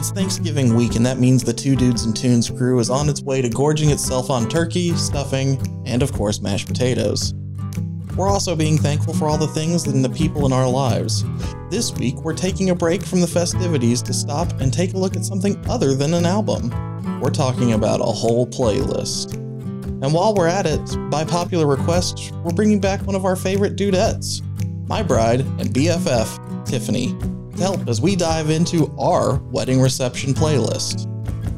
It's Thanksgiving week, and that means the Two Dudes and Tunes crew is on its way to gorging itself on turkey, stuffing, and of course, mashed potatoes. We're also being thankful for all the things and the people in our lives. This week, we're taking a break from the festivities to stop and take a look at something other than an album. We're talking about a whole playlist. And while we're at it, by popular request, we're bringing back one of our favorite dudettes, my bride and BFF, Tiffany, help as we dive into our wedding reception playlist.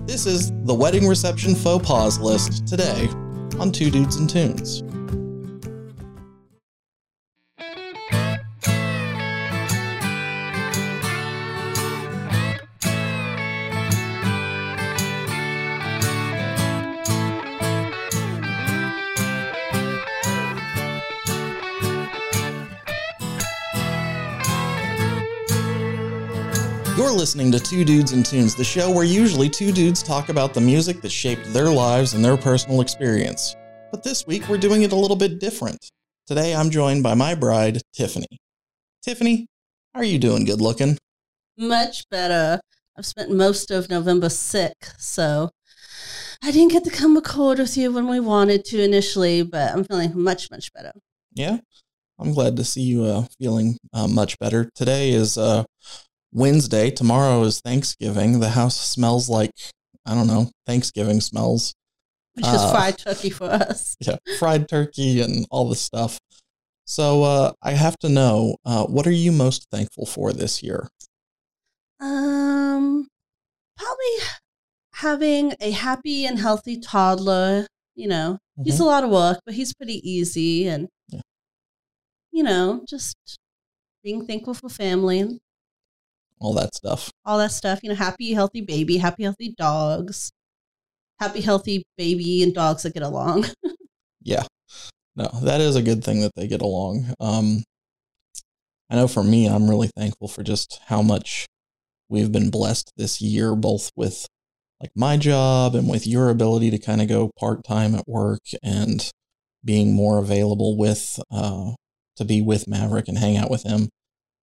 This is the wedding reception faux pas list today on Two Dudes and Tunes. Listening to Two Dudes and Tunes, the show where usually two dudes talk about the music that shaped their lives and their personal experience. But this week we're doing it a little bit different. Today I'm joined by my bride, Tiffany. Tiffany, how are you doing, good looking? Much better. I've spent most of November sick, so I didn't get to come record with you when we wanted to initially, but I'm feeling much, much better. Yeah, I'm glad to see you uh, feeling uh, much better. Today is uh, Wednesday. Tomorrow is Thanksgiving. The house smells like, I don't know, Thanksgiving smells. Which is Uh, fried turkey for us. Yeah, fried turkey and all this stuff. So uh, I have to know, uh, what are you most thankful for this year? Um, probably having a happy and healthy toddler. You know, he's a lot of work, but he's pretty easy, and Yeah. you know, just being thankful for family All that stuff. all that stuff. You know, happy, healthy baby, happy, healthy dogs, happy, healthy baby and dogs that get along. Yeah. No, that is a good thing that they get along. Um, I know for me, I'm really thankful for just how much we've been blessed this year, both with like my job and with your ability to kind of go part time at work and being more available with uh, to be with Maverick and hang out with him.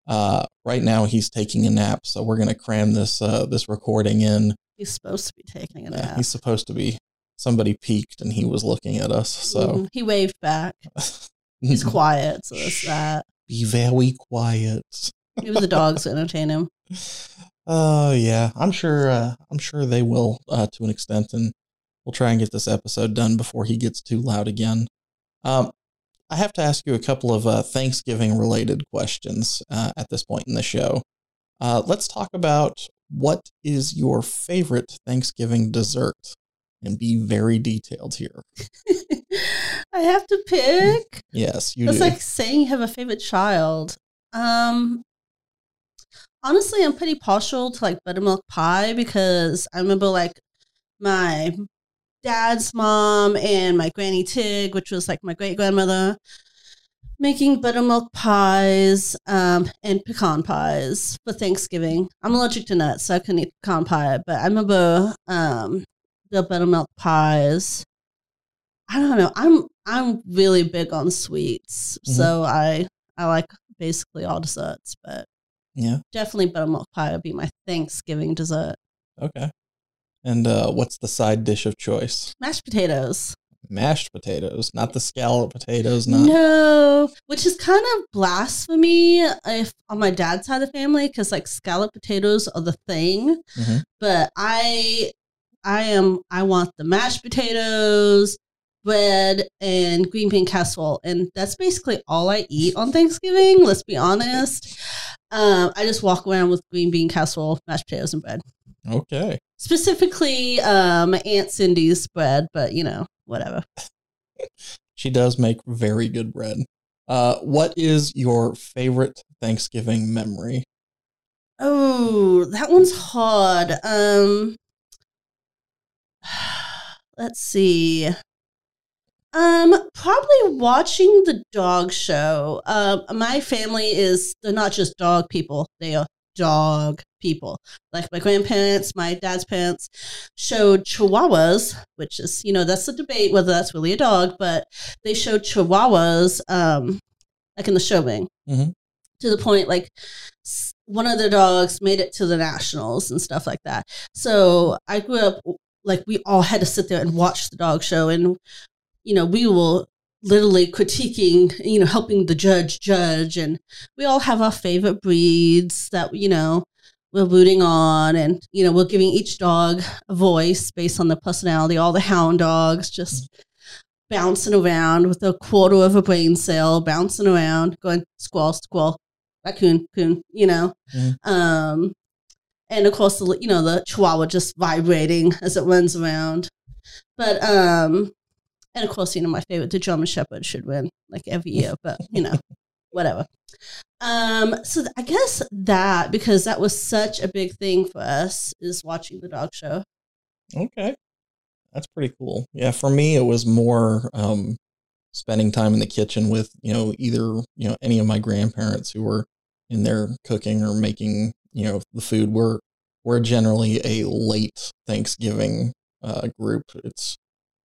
Uh, right now, he's taking a nap, so we're gonna cram this uh, this recording in. He's supposed to be taking a nap. he's supposed to be. Somebody peeked and he was looking at us, so Mhm. he waved back. He's quiet, so that's that. be very quiet. Maybe the dogs entertain him. Oh yeah, I'm sure. Uh, I'm sure they will uh, to an extent, and we'll try and get this episode done before he gets too loud again. Um, I have to ask you a couple of uh, Thanksgiving related questions uh, at this point in the show. Uh, let's talk about what is your favorite Thanksgiving dessert, and be very detailed here. I have to pick. Yes, you It's do. like saying you have a favorite child. Um, honestly, I'm pretty partial to like buttermilk pie because I remember like my dad's mom and my granny Tig, which was like my great grandmother, making buttermilk pies um, and pecan pies for Thanksgiving. I'm allergic to nuts, so I couldn't eat pecan pie, but I remember um, the buttermilk pies. I don't know. I'm I'm really big on sweets, Mhm. so I I like basically all desserts, but yeah. definitely buttermilk pie would be my Thanksgiving dessert. Okay. And uh, what's the side dish of choice? Mashed potatoes. Mashed potatoes, not the scallop potatoes, not No, which is kind of blasphemy if on my dad's side of the family because like scallop potatoes are the thing. Mhm. But I, I am I want the mashed potatoes, bread, and green bean casserole, and that's basically all I eat on Thanksgiving. Let's be honest. Um, I just walk around with green bean casserole, mashed potatoes, and bread. Okay. Specifically, um, Aunt Cindy's bread, but you know, whatever. She does make very good bread. Uh, what is your favorite Thanksgiving memory? Oh, that one's hard. Um let's see. Um, probably watching the dog show. Um, my family is they're not just dog people, they are dog people. Like my grandparents, my dad's parents showed chihuahuas, which is, you know, that's the debate whether that's really a dog, but they showed chihuahuas um like in the showing Mhm. to the point like one of the dogs made it to the nationals and stuff like that. So I grew up like we all had to sit there and watch the dog show, and you know we will literally critiquing, you know, helping the judge judge, and we all have our favorite breeds that you know we're rooting on, and you know we're giving each dog a voice based on their personality. All the hound dogs just bouncing around with a quarter of a brain cell, bouncing around, going squall, squall, raccoon, coon, you know. Mhm. Um, and of course, the you know the chihuahua just vibrating as it runs around. But um, and of course, you know my favorite, the German Shepherd, should win like every year. But you know, whatever. Um, so th- I guess that because that was such a big thing for us is watching the dog show. Okay. That's pretty cool. Yeah, for me it was more um spending time in the kitchen with, you know, either, you know, any of my grandparents who were in there cooking or making, you know, the food. We're we're generally a late Thanksgiving uh group. It's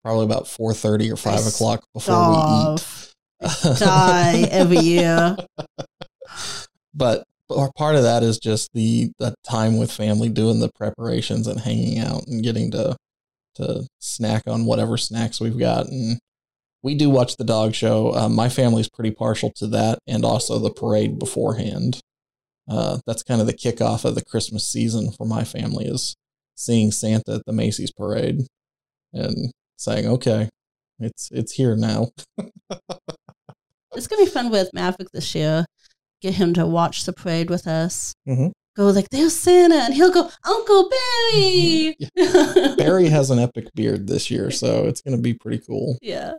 probably about four thirty or five o'clock before we eat. Starve, die every year. but or part of that is just the the time with family doing the preparations and hanging out and getting to to snack on whatever snacks we've got. And we do watch the dog show. Um, my family's pretty partial to that and also the parade beforehand. Uh, that's kind of the kickoff of the christmas season for my family is seeing santa at the macy's parade and saying okay it's it's here now It's gonna be fun with Maverick this year. Get him to watch the parade with us. Mhm. Go like, there's Santa, and he'll go, Uncle Barry. barry has an epic beard this year so it's going to be pretty cool yeah.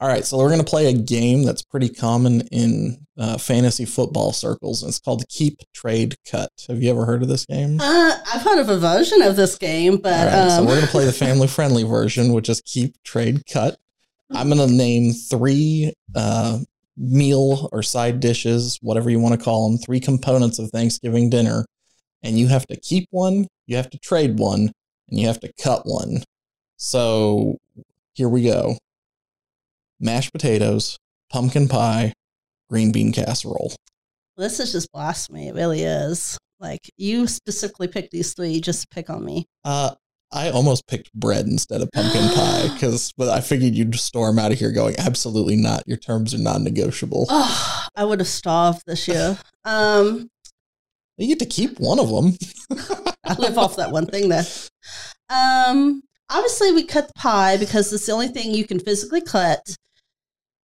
All right, so we're going to play a game that's pretty common in uh, fantasy football circles, and it's called Keep Trade Cut. Have you ever heard of this game? Uh, I've heard of a version of this game, but right, so um, we're going to play the family friendly version, which is Keep Trade Cut. I'm going to name three uh, meal or side dishes, whatever you want to call them, three components of Thanksgiving dinner, and you have to keep one, you have to trade one, and you have to cut one. So here we go mashed potatoes, pumpkin pie, green bean casserole. this is just blasphemy. It really is. Like you specifically picked these three just to pick on me. Uh, I almost picked bread instead of pumpkin pie because, but I figured you'd storm out of here going, absolutely not. Your terms are non-negotiable. Oh, I would have starved this year. Um, You get to keep one of them. I live off that one thing there. Um, obviously, we cut the pie because it's the only thing you can physically cut.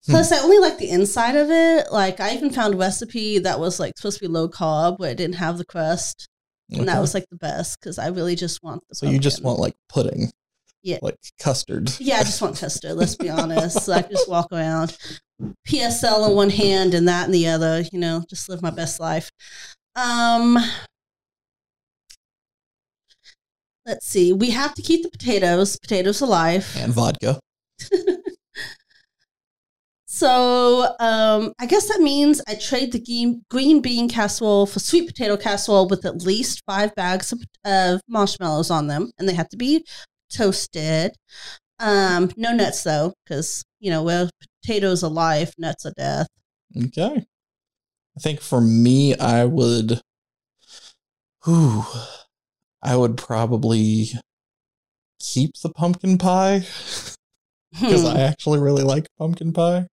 Hmm. Plus, I only like the inside of it. Like, I even found a recipe that was like supposed to be low carb, where it didn't have the crust, and that was like the best because I really just want the. so you just want like pudding, Yeah. like custard. Yeah, I just want custard. Let's be honest. So I just walk around, PSL in one hand and that in the other. You know, just live my best life. Um, let's see. We have to keep the potatoes. Potatoes alive. and vodka. So um, I guess that means I trade the green, green bean casserole for sweet potato casserole with at least five bags of, of marshmallows on them, and they have to be toasted. Um, no nuts though, because you know, well, potatoes are life, nuts are death. Okay. I think for me, I would. Whew, I would probably keep the pumpkin pie because Hmm. I actually really like pumpkin pie.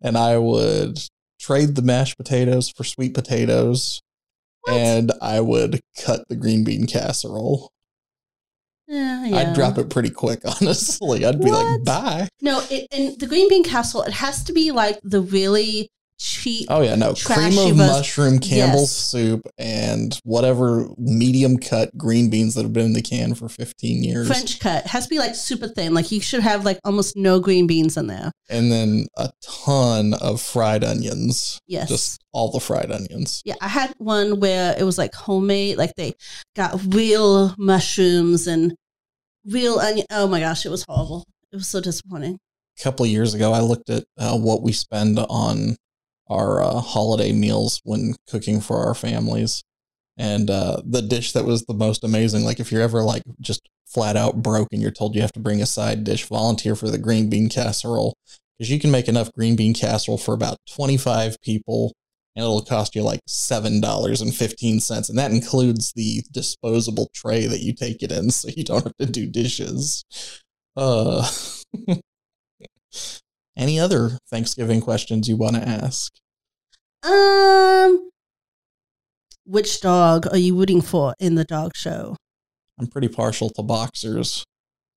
And I would trade the mashed potatoes for sweet potatoes. What? And I would cut the green bean casserole. yeah, yeah. I'd drop it pretty quick, honestly. I'd be like, bye. No, it, and the green bean casserole, it has to be like the really cheap. Oh, yeah, no. Cream of mushroom Campbell's Yes. soup and whatever medium cut green beans that have been in the can for 15 years. French cut it has to be like super thin. Like you should have like almost no green beans in there. And then a ton of fried onions. Yes. Just all the fried onions. Yeah, I had one where it was like homemade, like they got real mushrooms and real onion. Oh my gosh, it was horrible. It was so disappointing. A couple of years ago, I looked at uh, what we spend on our uh, holiday meals when cooking for our families. And uh, the dish that was the most amazing, like if you're ever like just flat out broke and you're told you have to bring a side dish, volunteer for the green bean casserole because you can make enough green bean casserole for about 25 people and it'll cost you like seven dollars and fifteen cents, and that includes the disposable tray that you take it in, so you don't have to do dishes. Uh, any other Thanksgiving questions you want to ask? Um, which dog are you rooting for in the dog show? I'm pretty partial to boxers.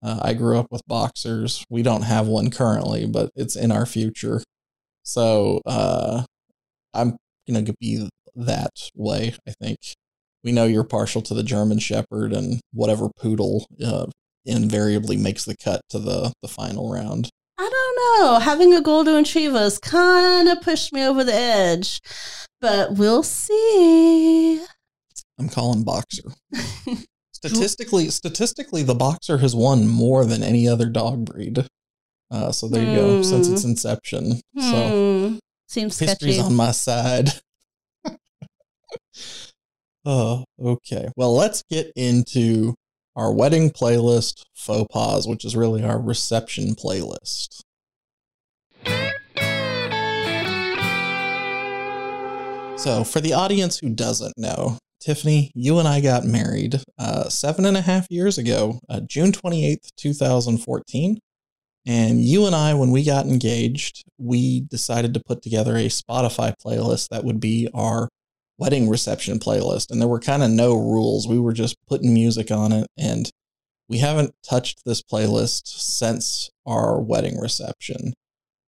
Uh, I grew up with boxers. We don't have one currently, but it's in our future. So uh, I'm going to be that way, I think. We know you're partial to the German Shepherd and whatever poodle uh, invariably makes the cut to the, the final round. I don't know. Having a golden retriever's kind of pushed me over the edge, but we'll see. I'm calling boxer. statistically, statistically, the boxer has won more than any other dog breed. Uh, so there you go. Since its inception, so Hmm. Seems history's sketchy. on my side. oh, okay. Well, let's get into our wedding playlist faux pas, which is really our reception playlist. So, for the audience who doesn't know, Tiffany, you and I got married uh, seven and a half years ago, uh, June 28th, 2014. And you and I, when we got engaged, we decided to put together a Spotify playlist that would be our wedding reception playlist. And there were kind of no rules. We were just putting music on it. And we haven't touched this playlist since our wedding reception.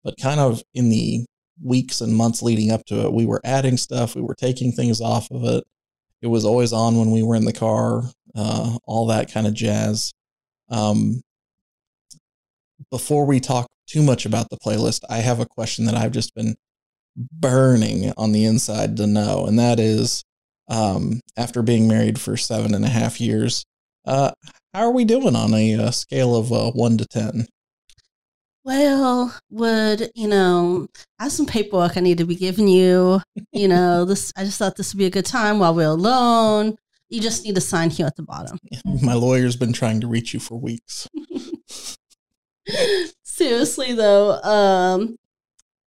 But kind of in the weeks and months leading up to it, we were adding stuff, we were taking things off of it. It was always on when we were in the car, uh, all that kind of jazz. Um, before we talk too much about the playlist, I have a question that I've just been burning on the inside to know, and that is, um, after being married for seven and a half years, uh, how are we doing on a, uh scale of uh, one to ten? Well, would you know? I have some paperwork I need to be giving you. You know, this. I just thought this would be a good time while we're alone. You just need to sign here at the bottom. My lawyer's been trying to reach you for weeks. Seriously though, um,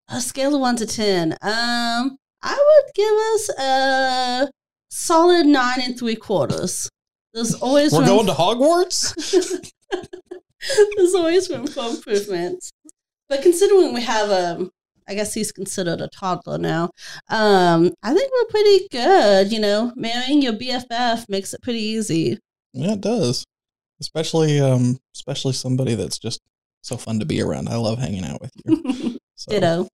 a scale of one to ten, um, I would give us a solid nine and three quarters. There's always We're going to Hogwarts. There's always room for improvement. But considering we have a, I guess he's considered a toddler now. Um, I think we're pretty good. You know, marrying your BFF makes it pretty easy. Yeah, it does. Especially, um, especially somebody that's just so fun to be around. I love hanging out with you. So, Ditto.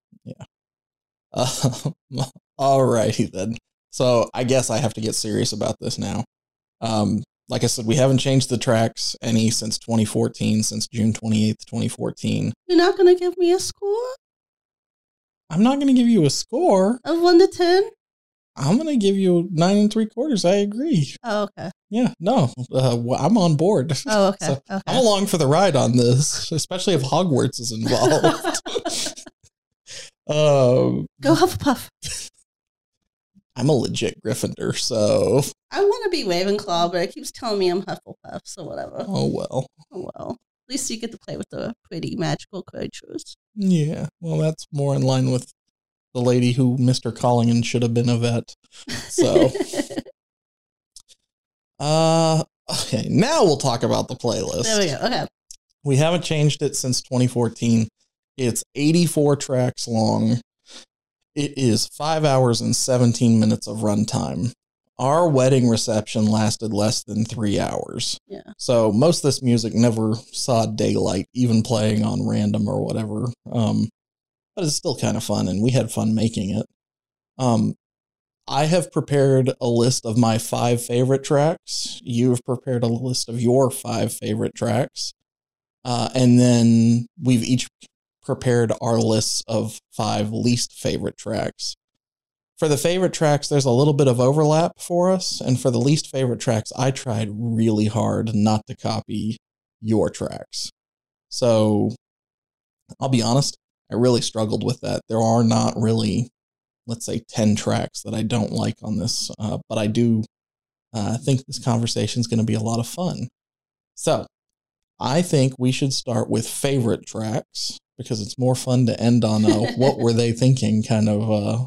Uh, all righty then. So I guess I have to get serious about this now. Um, like I said, we haven't changed the tracks any since 2014, since June 28th, 2014. You're not gonna give me a score I'm not going to give you a score. of one to ten? I'm going to give you nine and three quarters. I agree. Oh, okay. Yeah, no, uh, well, I'm on board. Oh, okay. So, okay. I'm along for the ride on this, especially if Hogwarts is involved. um, Go Hufflepuff. I'm a legit Gryffindor, so I want to be Ravenclaw, but it keeps telling me I'm Hufflepuff. So whatever. oh well. Oh well. At least you get to play with the pretty magical creatures. Yeah, well, that's more in line with the lady who Mr. Collingen should have been a vet. So, uh, okay, now we'll talk about the playlist. there we go. Okay. We haven't changed it since 2014. It's 84 tracks long. It is five hours and 17 minutes of runtime. Our wedding reception lasted less than three hours. Yeah. So most of this music never saw daylight, even playing on random or whatever. Um, but it's still kind of fun, and we had fun making it. Um, I have prepared a list of my five favorite tracks. You have prepared a list of your five favorite tracks. Uh, and then we've each prepared our lists of five least favorite tracks. For the favorite tracks, there's a little bit of overlap for us. And for the least favorite tracks, I tried really hard not to copy your tracks. So I'll be honest, I really struggled with that. There are not really, let's say, 10 tracks that I don't like on this, uh, but I do uh, think this conversation is going to be a lot of fun. So I think we should start with favorite tracks because it's more fun to end on a what were they thinking kind of uh,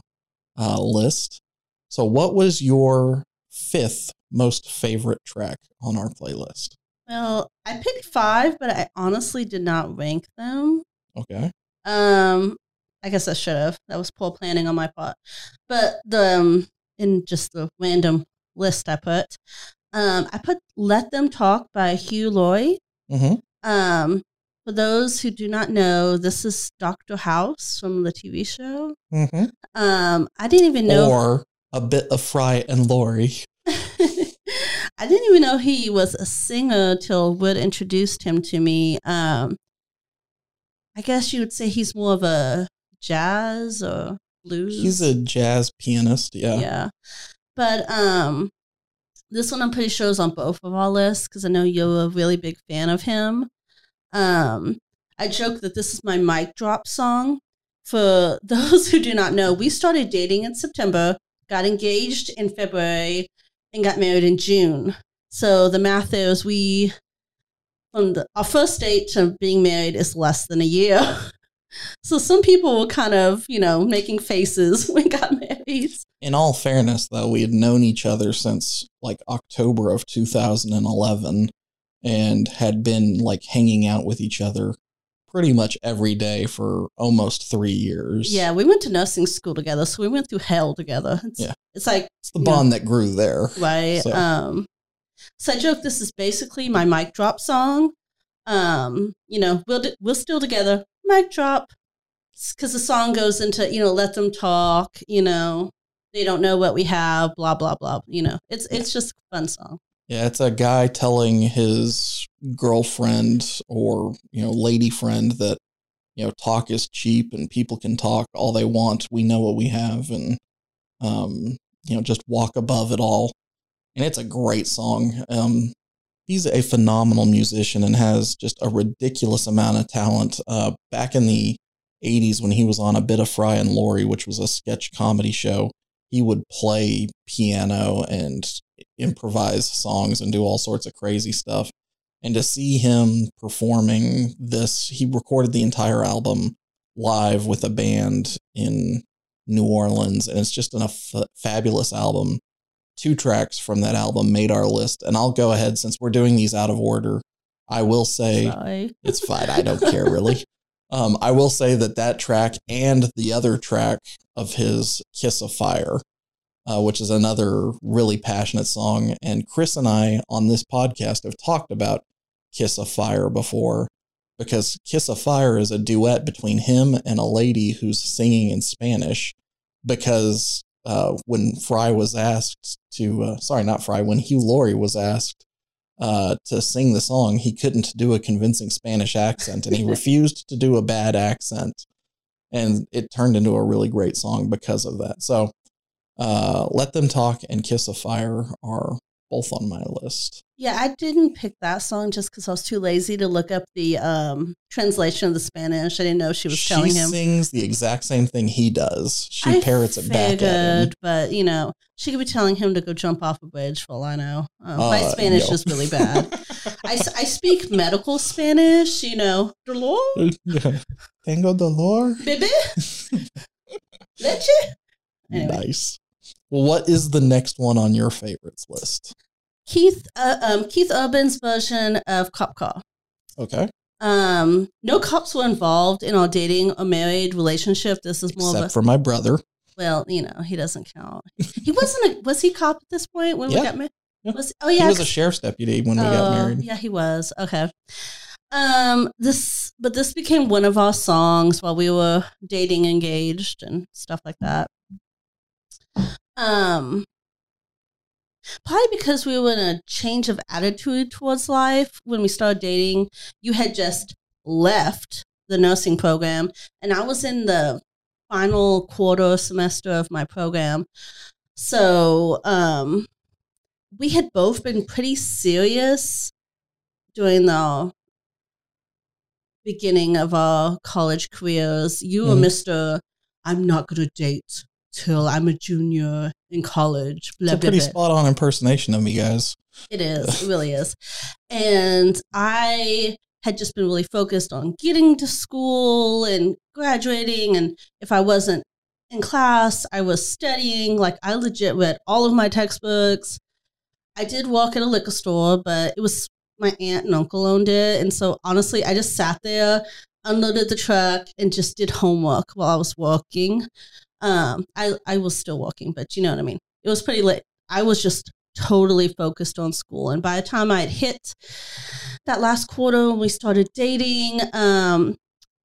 uh, list. So, what was your fifth most favorite track on our playlist? Well, I picked five, but I honestly did not rank them. Okay. Um, I guess I should have. That was poor planning on my part. But the um, in just the random list I put, um, I put "Let Them Talk" by Hugh Laurie. Mm-hmm. Um, for those who do not know, this is Doctor House from the TV show. Mm-hmm. Um, I didn't even know. Or a bit of Fry and Laurie. I didn't even know he was a singer till Wood introduced him to me. Um, I guess you would say he's more of a jazz or blues. He's a jazz pianist. Yeah. yeah. But um, this one I'm pretty sure is on both of our lists because I know you're a really big fan of him. Um, I joke that this is my mic drop song. For those who do not know, we started dating in September, got engaged in February, and got married in June. So the math is we from the, our first date to being married is less than a year. So some people were kind of, you know, making faces when we got married. In all fairness, though, we had known each other since like October of 2011 and had been like hanging out with each other pretty much every day for almost three years. Yeah, we went to nursing school together, so we went through hell together. It's, Yeah. it's like It's the bond that grew there. right. So- Um, so I joke this is basically my mic drop song. Um, you know, we'll we're still together. Mic drop, because the song goes into you know let them talk. You know, they don't know what we have. Blah blah blah. You know, it's it's just a fun song. Yeah, it's a guy telling his girlfriend or, you know, lady friend that, you know, talk is cheap and people can talk all they want. We know what we have and, um, you know, just walk above it all. And it's a great song. Um, he's a phenomenal musician and has just a ridiculous amount of talent. Uh, back in the 80s when he was on A Bit of Fry and Laurie, which was a sketch comedy show, he would play piano and improvise songs and do all sorts of crazy stuff. And to see him performing this, he recorded the entire album live with a band in New Orleans, and it's just an, a f- fabulous album. Two tracks from that album made our list, and I'll go ahead since we're doing these out of order. I will say Sorry. it's fine. I don't care really. Um, I will say that that track and the other track of his "Kiss of Fire," uh, which is another really passionate song, and Chris and I on this podcast have talked about "Kiss of Fire" before because "Kiss of Fire" is a duet between him and a lady who's singing in Spanish. Because uh, when Fry was asked to, uh, sorry, not Fry, when Hugh Laurie was asked uh, to sing the song, he couldn't do a convincing Spanish accent, and he refused to do a bad accent, and it turned into a really great song because of that. So, uh, "Let Them Talk" and "Kiss of Fire" are both on my list. Yeah, I didn't pick that song just because I was too lazy to look up the um, translation of the Spanish. I didn't know she was she telling him. She sings the exact same thing he does. She I parrots it back at him. But you know, she could be telling him to go jump off a bridge. For all I know, uh, my Spanish yo. is really bad. I, I speak medical Spanish. You know, dolor, Tengo dolor. bebe, leche. Anyway. Nice. Well, what is the next one on your favorites list? Keith, uh, um, Keith Urban's version of Cop Car. Okay. Um, no cops were involved in our dating or married relationship. This is more of a Except for my brother. well, you know, he doesn't count. He wasn't a was he cop at this point when Yeah. we got married? Yeah. Was oh yeah, he was a sheriff's deputy when we got Oh, married. Yeah, he was. Okay. Um this but this became one of our songs while we were dating engaged and stuff like that. Um probably because we were in a change of attitude towards life when we started dating. You had just left the nursing program and I was in the final quarter semester of my program. So, um we had both been pretty serious during the beginning of our college careers. You were Mhm. Mr. I'm not going to date till I'm a junior in college. Blah, It's a pretty blah. spot on impersonation of me, guys. It is. It really is. And I had just been really focused on getting to school and graduating. And if I wasn't in class. I was studying. Like I legit read all of my textbooks. I did walk at a liquor store, but it was my aunt and uncle owned it. And so honestly, I just sat there, unloaded the truck, and just did homework while I was walking. Um, I, I was still walking, but you know what I mean? It was pretty late. I was just totally focused on school. And by the time I had hit that last quarter when we started dating, um,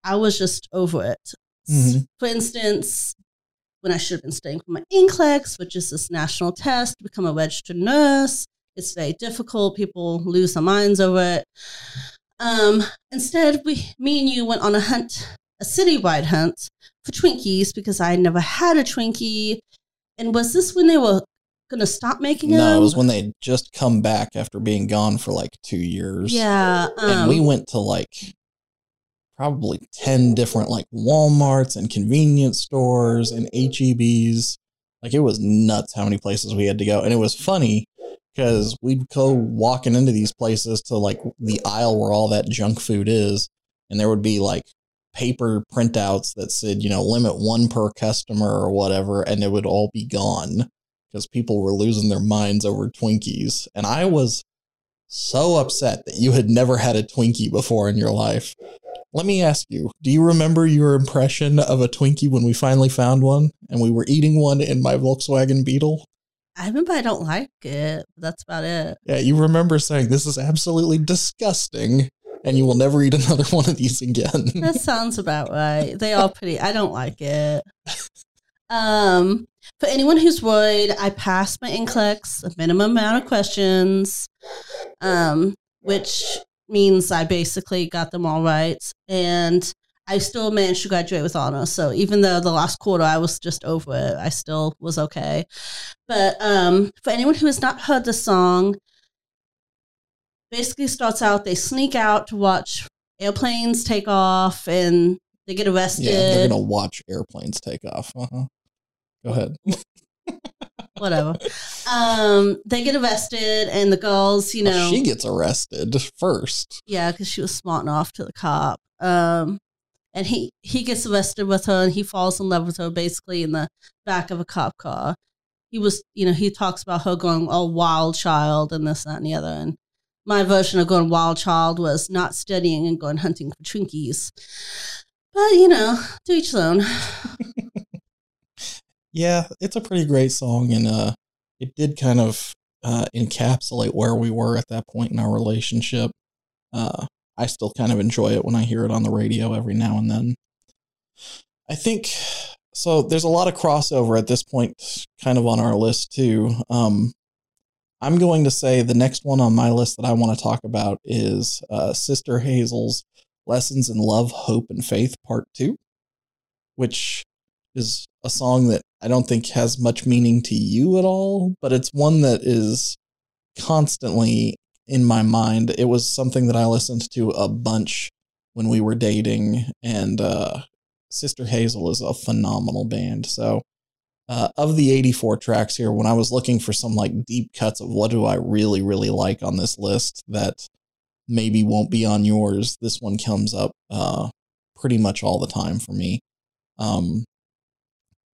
I was just over it. Mhm. For instance, when I should have been studying for my NCLEX, which is this national test to become a registered nurse, it's very difficult. People lose their minds over it. Um, instead, we, me and you went on a hunt, a citywide hunt for Twinkies because I had never had a Twinkie. And was this when they were going to stop making them? No, it was when they just come back after being gone for like two years. Yeah. Um, and we went to like probably 10 different like Walmarts and convenience stores and HEBs. Like it was nuts how many places we had to go. And it was funny because we'd go walking into these places to like the aisle where all that junk food is. And there would be like paper printouts that said, you know, limit one per customer or whatever. And it would all be gone because people were losing their minds over Twinkies. And I was so upset that you had never had a Twinkie before in your life. Let me ask you, do you remember your impression of a Twinkie when we finally found one and we were eating one in my Volkswagen Beetle? I remember I don't like it. That's about it. Yeah, you remember saying this is absolutely disgusting and you will never eat another one of these again. That sounds about right. They are pretty. I don't like it. Um, for anyone who's worried, I passed my NCLEX, a minimum amount of questions, um, which means I basically got them all right, and I still managed to graduate with honors. So even though the last quarter I was just over it, I still was okay. But um, for anyone who has not heard the song, basically starts out they sneak out to watch airplanes take off and they get arrested. yeah, they're to watch airplanes take off. Uh-huh. Go ahead. whatever. Um, they get arrested, and the girls, you know, Well, she gets arrested first. yeah, because she was smarting off to the cop. Um, and he he gets arrested with her, and he falls in love with her basically in the back of a cop car. He was, you know, he talks about her going all wild child and this, that, and the other. And my version of going wild child was not studying and going hunting for Twinkies. But you know, to each their own. Yeah, it's a pretty great song, and uh, it did kind of uh, encapsulate where we were at that point in our relationship. Uh, I still kind of enjoy it when I hear it on the radio every now and then. I think so. There's a lot of crossover at this point, kind of on our list too. Um, I'm going to say the next one on my list that I want to talk about is uh, Sister Hazel's Lessons in Love, Hope, and Faith, Part Two, which is a song that I don't think has much meaning to you at all, but it's one that is constantly in my mind. It was something that I listened to a bunch when we were dating, and uh, Sister Hazel is a phenomenal band. So, uh, of the 84 tracks here, when I was looking for some like deep cuts of what do I really, really like on this list that maybe won't be on yours, this one comes up uh, pretty much all the time for me. Um,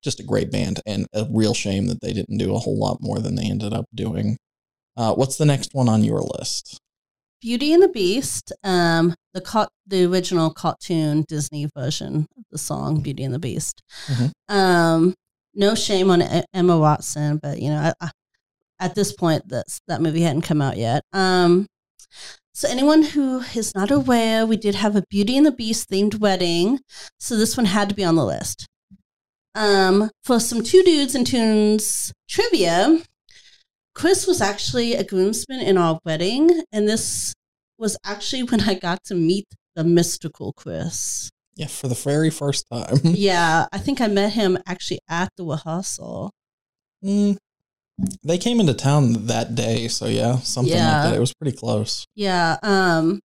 just a great band and a real shame that they didn't do a whole lot more than they ended up doing. Uh, what's the next one on your list? Beauty and the Beast, um, the cart- the original cartoon Disney version of the song Beauty and the Beast. Mhm. Um, no shame on Emma Watson, but you know, I, I, at this point, that that movie hadn't come out yet. Um, so anyone who is not aware, we did have a Beauty and the Beast themed wedding, so this one had to be on the list. Um, for some two dudes and tunes trivia, Chris was actually a groomsman in our wedding, and this was actually when I got to meet the mystical Chris. Yeah, for the very first time. Yeah, I think I met him actually at the rehearsal. Mm, they came into town that day, so yeah, something Yeah. like that. It was pretty close. Yeah. Um,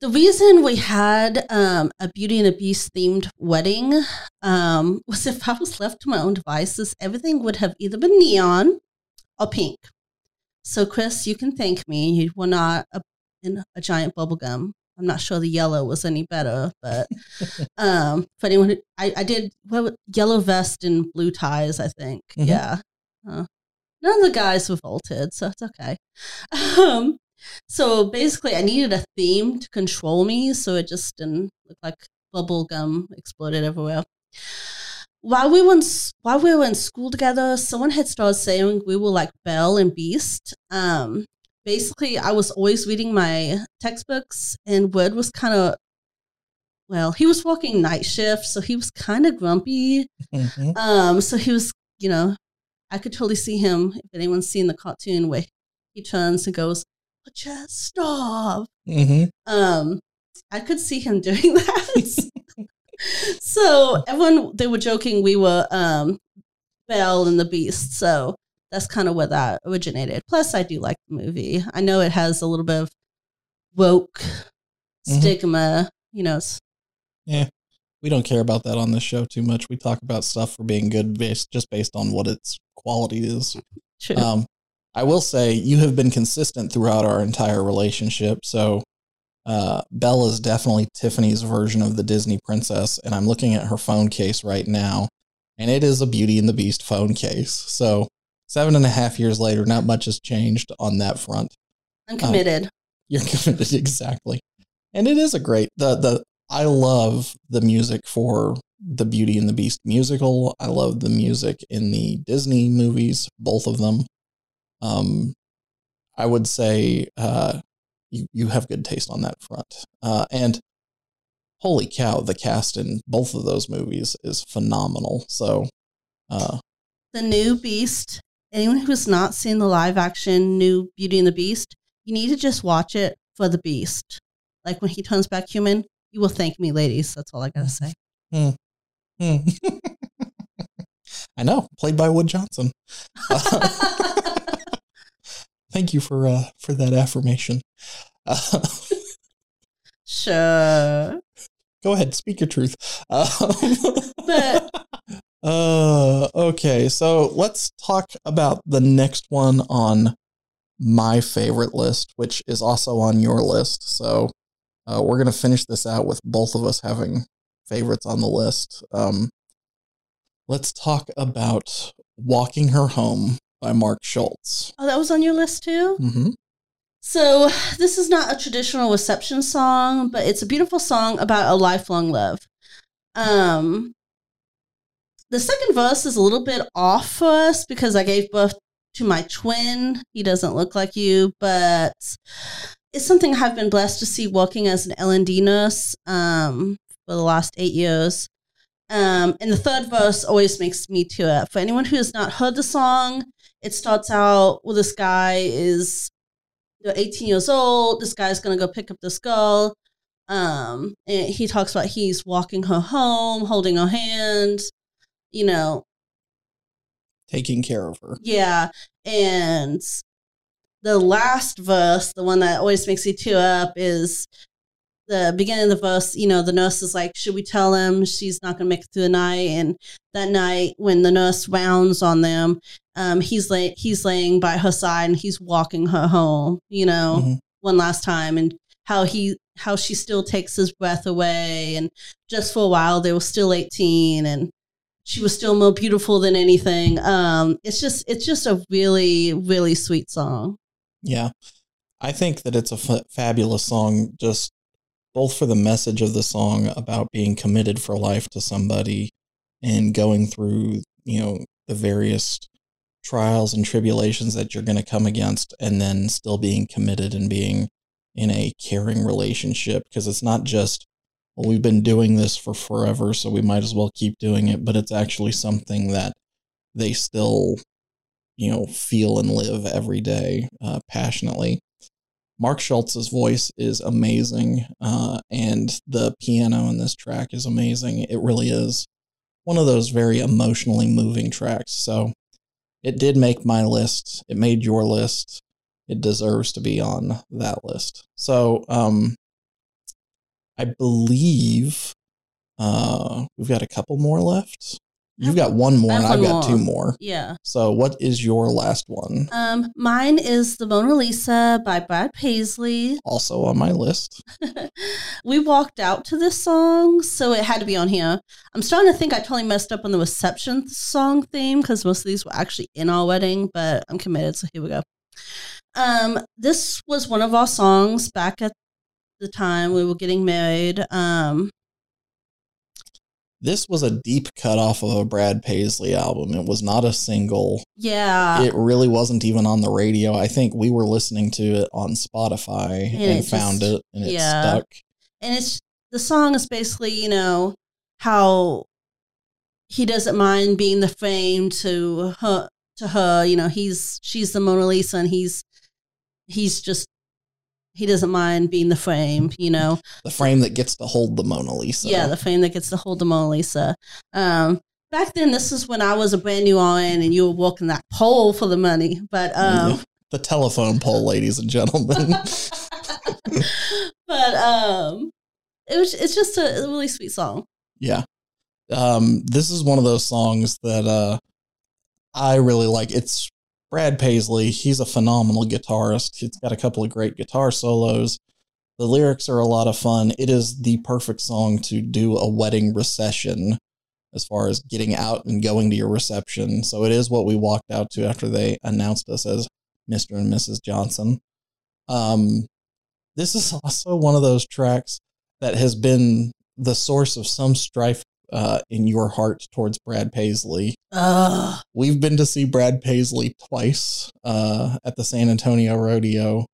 the reason we had um, a Beauty and the Beast themed wedding um, was if I was left to my own devices, everything would have either been neon or pink. So, Chris, you can thank me. You were not a, in a giant bubble gum. I'm not sure the yellow was any better, but um, for anyone, who, I, I did what, yellow vest and blue ties, I think. Mhm. Yeah. Uh, none of the guys were vaulted, so it's okay. Um, so basically, I needed a theme to control me, so it just didn't look like bubble gum exploded everywhere. While we were in, while we were in school together, someone had started saying we were like Belle and Beast. Um, basically, I was always reading my textbooks, and Wood was kind of well, he was working night shift, so he was kind of grumpy. Mhm. Um, so he was, you know, I could totally see him if anyone's seen the cartoon where he turns and goes, just stop. Mhm. Um, I could see him doing that. so everyone they were joking we were um Belle and the Beast. So that's kind of where that originated. Plus I do like the movie. I know it has a little bit of woke Mhm. stigma, you know, s- We don't care about that on this show too much. We talk about stuff for being good based just based on what its quality is. true. Um, I will say you have been consistent throughout our entire relationship. So, uh, Belle is definitely Tiffany's version of the Disney princess, and I'm looking at her phone case right now, and it is a Beauty and the Beast phone case. So, seven and a half years later, not much has changed on that front. I'm committed. You're committed exactly, and it is a great the the. I love the music for the Beauty and the Beast musical. I love the music in the Disney movies, both of them. Um, I would say uh, you you have good taste on that front, uh, and holy cow, the cast in both of those movies is phenomenal. So, uh, the new Beast. Anyone who's not seen the live action new Beauty and the Beast, you need to just watch it for the Beast. Like when he turns back human, you will thank me, ladies. That's all I gotta say. hmm. I know, played by Wood Johnson. Thank you for uh, for that affirmation. Uh, sure. go ahead, speak your truth. Um, But- uh, okay, so let's talk about the next one on my favorite list, which is also on your list. So uh, we're gonna finish this out with both of us having favorites on the list. Um, let's talk about "Walking Her Home" by Mark Schultz. Oh, that was on your list too? hmm So, this is not a traditional reception song, but it's a beautiful song about a lifelong love. Um, the second verse is a little bit off for us because I gave birth to my twin. He doesn't look like you, but it's something I've been blessed to see working as an L&D nurse um, for the last eight years. Um, and the third verse always makes me tear up. For anyone who has not heard the song, it starts out well, this guy is they're 18 years old. This guy's gonna go pick up this girl. Um, and he talks about he's walking her home, holding her hand. You know, Taking care of her. yeah. And the last verse, the one that always makes me tear up, is the beginning of the verse. You know, the nurse is like, "Should we tell him she's not gonna make it through the night?" And that night, when the nurse rounds on them, um, he's like, he's laying by her side and he's walking her home. You know, Mhm. one last time and how he how she still takes his breath away and just for a while they were still 18 and she was still more beautiful than anything um it's just it's just a really really sweet song Yeah. I think that it's a fabulous song, just both for the message of the song about being committed for life to somebody and going through, you know, the various trials and tribulations that you're going to come against, and then still being committed and being in a caring relationship. Because it's not just, well, we've been doing this for forever, so we might as well keep doing it, but it's actually something that they still you know feel and live every day uh, passionately. Mark Schultz's voice is amazing, uh, and the piano in this track is amazing. It really is one of those very emotionally moving tracks. So it did make my list. It made your list. It deserves to be on that list. So um, I believe uh, we've got a couple more left. You've got one more, and I've got two more. more. Yeah. So, what is your last one? Um, mine is the Mona Lisa by Brad Paisley. Also on my list. we walked out to this song, so it had to be on here. I'm starting to think I totally messed up on the reception song theme because most of these were actually in our wedding, but I'm committed, so here we go. Um, this was one of our songs back at the time we were getting married. Um, This was a deep cut off of a Brad Paisley album. It was not a single. yeah, it really wasn't even on the radio. I think we were listening to it on Spotify And and, it found just- it and it yeah. stuck. and it's the song is basically you know how he doesn't mind being the frame to her to her you know he's she's the mona lisa and he's he's just he doesn't mind being the frame you know The frame that gets to hold the Mona Lisa. yeah the frame that gets to hold the mona lisa um back then this is when i was a brand new RN and you were walking that pole for the money but um the telephone pole, ladies and gentlemen. but um it was it's just a really sweet song yeah. Um, this is one of those songs that uh, I really like. It's Brad Paisley. He's a phenomenal guitarist. He's got a couple of great guitar solos. The lyrics are a lot of fun. It is the perfect song to do a wedding recession as far as getting out and going to your reception. So it is what we walked out to after they announced us as Mr. and Mrs. Johnson. Um, this is also one of those tracks that has been the source of some strife uh, in your heart towards Brad Paisley. Ugh. We've been to see Brad Paisley twice uh, at the San Antonio Rodeo.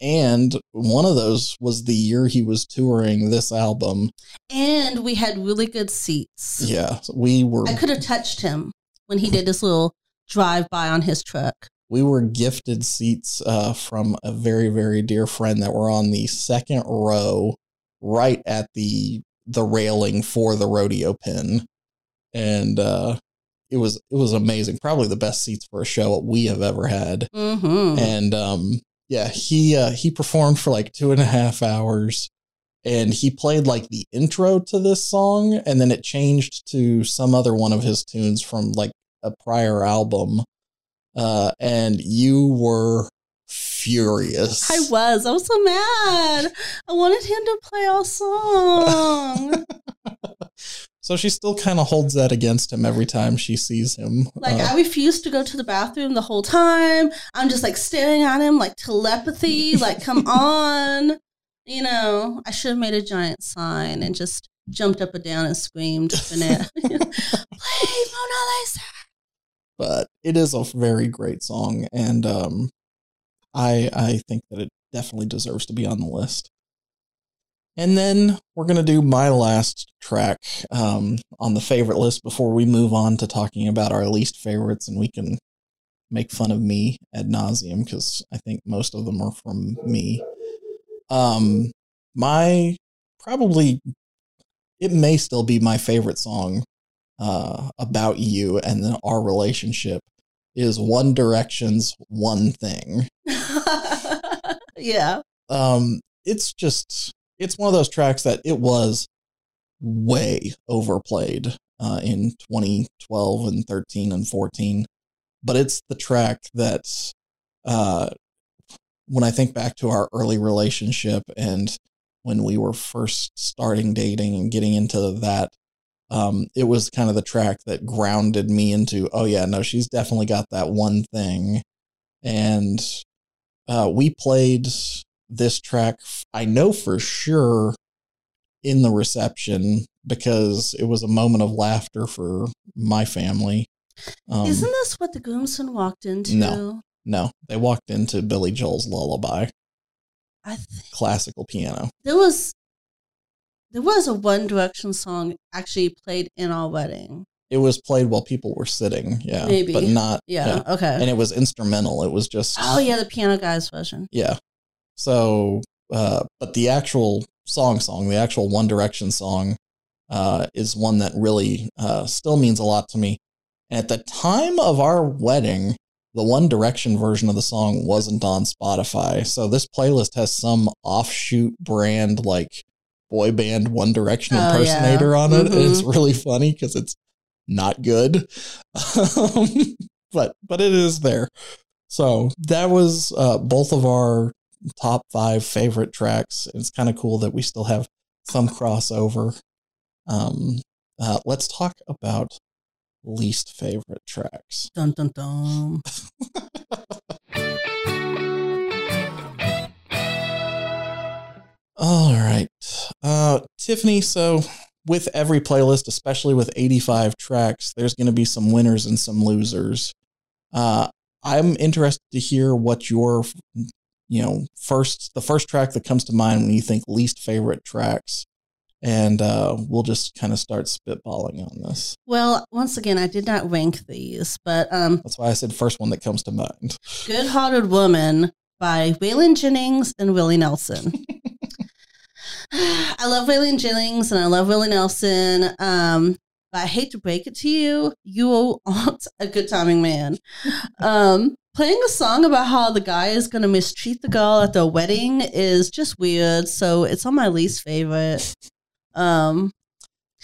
And one of those was the year he was touring this album. and we had really good seats. Yeah, we were I could have touched him when he did this little drive by on his truck. we were gifted seats uh, from a very very dear friend that were on the second row, right at the the railing for the rodeo pin, and uh, it was it was amazing. Probably the best seats for a show we have ever had. Mm-hmm. and um yeah he uh he performed for like two and a half hours and he played like the intro to this song and then it changed to some other one of his tunes from like a prior album uh and you were furious I was. I was so mad. I wanted him to play our song. so she still kind of holds that against him every time she sees him like Uh, I refused to go to the bathroom the whole time. I'm just like staring at him like telepathy. Like, come on. You know, I should have made a giant sign and just jumped up and down and screamed, "Banana, play Mona Lisa." but it is a very great song and um i i think that it definitely deserves to be on the list and then we're going to do my last track um, on the favorite list before we move on to talking about our least favorites and we can make fun of me ad nauseum because i think most of them are from me um my probably it may still be my favorite song uh, about you and our relationship is One Direction's One Thing. yeah. Um, it's just it's one of those tracks that it was way overplayed uh, in 2012 and 13 and 14, but it's the track that uh, when I think back to our early relationship and when we were first starting dating and getting into that um, it was kind of the track that grounded me into, oh yeah, no, she's definitely got that one thing. And uh, we played this track, I know for sure, in the reception because it was a moment of laughter for my family. Um, Isn't this what the groomsmen walked into? No. no, they walked into Billy Joel's Lullaby, I think classical piano. there was there was a One Direction song actually played in our wedding. It was played while people were sitting, yeah, Maybe. but not, Yeah. Okay. and it was instrumental. It was just, oh yeah, the piano guy's version. Yeah. So, uh, but the actual song, song, the actual One Direction song, uh, is one that really uh, still means a lot to me. And at the time of our wedding, the One Direction version of the song wasn't on Spotify. So this playlist has some offshoot brand like boy band One Direction Oh, yeah. impersonator on it. And it's really funny because it's not good. Um, but but it is there. So that was uh, both of our top five favorite tracks. It's kind of cool that we still have some crossover. Um, uh, let's talk about least favorite tracks. Dun dun dun. All right. Uh, Tiffany, so with every playlist, especially with 85 tracks, there's going to be some winners and some losers. Uh, I'm interested to hear what your, you know, first, the first track that comes to mind when you think least favorite tracks. And uh, we'll just kind of start spitballing on this. Well, once again, I did not rank these, but um, That's why I said first one that comes to mind. Good Hearted Woman by Waylon Jennings and Willie Nelson. I love Waylon Jennings and I love Willie Nelson. Um, but I hate to break it to you, you aren't a good timing man. Um, playing a song about how the guy is going to mistreat the girl at their wedding is just weird. So it's on my least favorite. Um,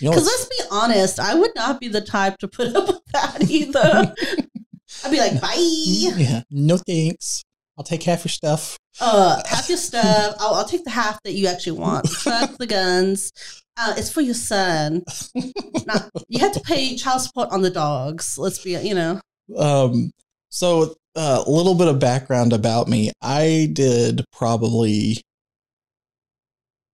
You know, because let's be honest, I would not be the type to put up with that either. I'd be like, bye. yeah, no thanks. I'll take half your stuff. Uh, half your stuff. I'll, I'll take the half that you actually want. The truck, the guns. Uh, it's for your son. Not, you have to pay child support on the dogs. Let's be, you know. Um, so uh, a little bit of background about me. I did probably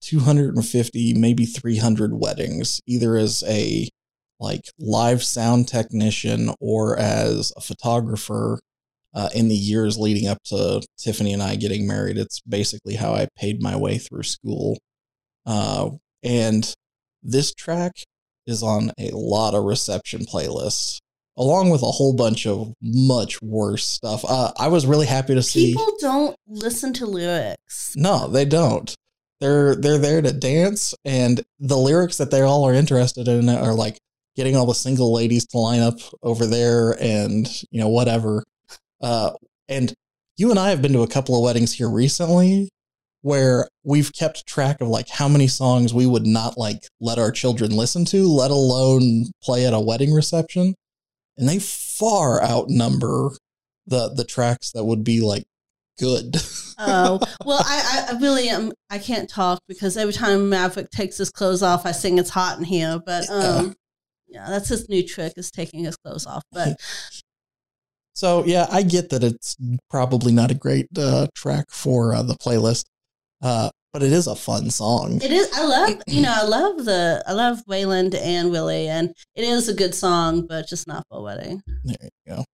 250, maybe 300 weddings, either as a like live sound technician or as a photographer uh, in the years leading up to Tiffany and I getting married. It's basically how I paid my way through school. Uh, and this track is on a lot of reception playlists along with a whole bunch of much worse stuff. Uh, I was really happy to see. People don't listen to lyrics. No, they don't. They're they're there to dance, and the lyrics that they all are interested in are like getting all the single ladies to line up over there, and you know whatever. Uh, and you and I have been to a couple of weddings here recently where we've kept track of like how many songs we would not like let our children listen to, let alone play at a wedding reception, and they far outnumber the the tracks that would be like good. Oh well, I, I, really am. I can't talk because every time Maverick takes his clothes off, I sing "It's hot in here." But um, yeah, that's his new trick is taking his clothes off. But So yeah, I get that it's probably not a great uh, track for uh, the playlist, uh, but it is a fun song. it is. I love you know I love the I love Waylon and Willie, and it is a good song, but just not for a wedding. There you go.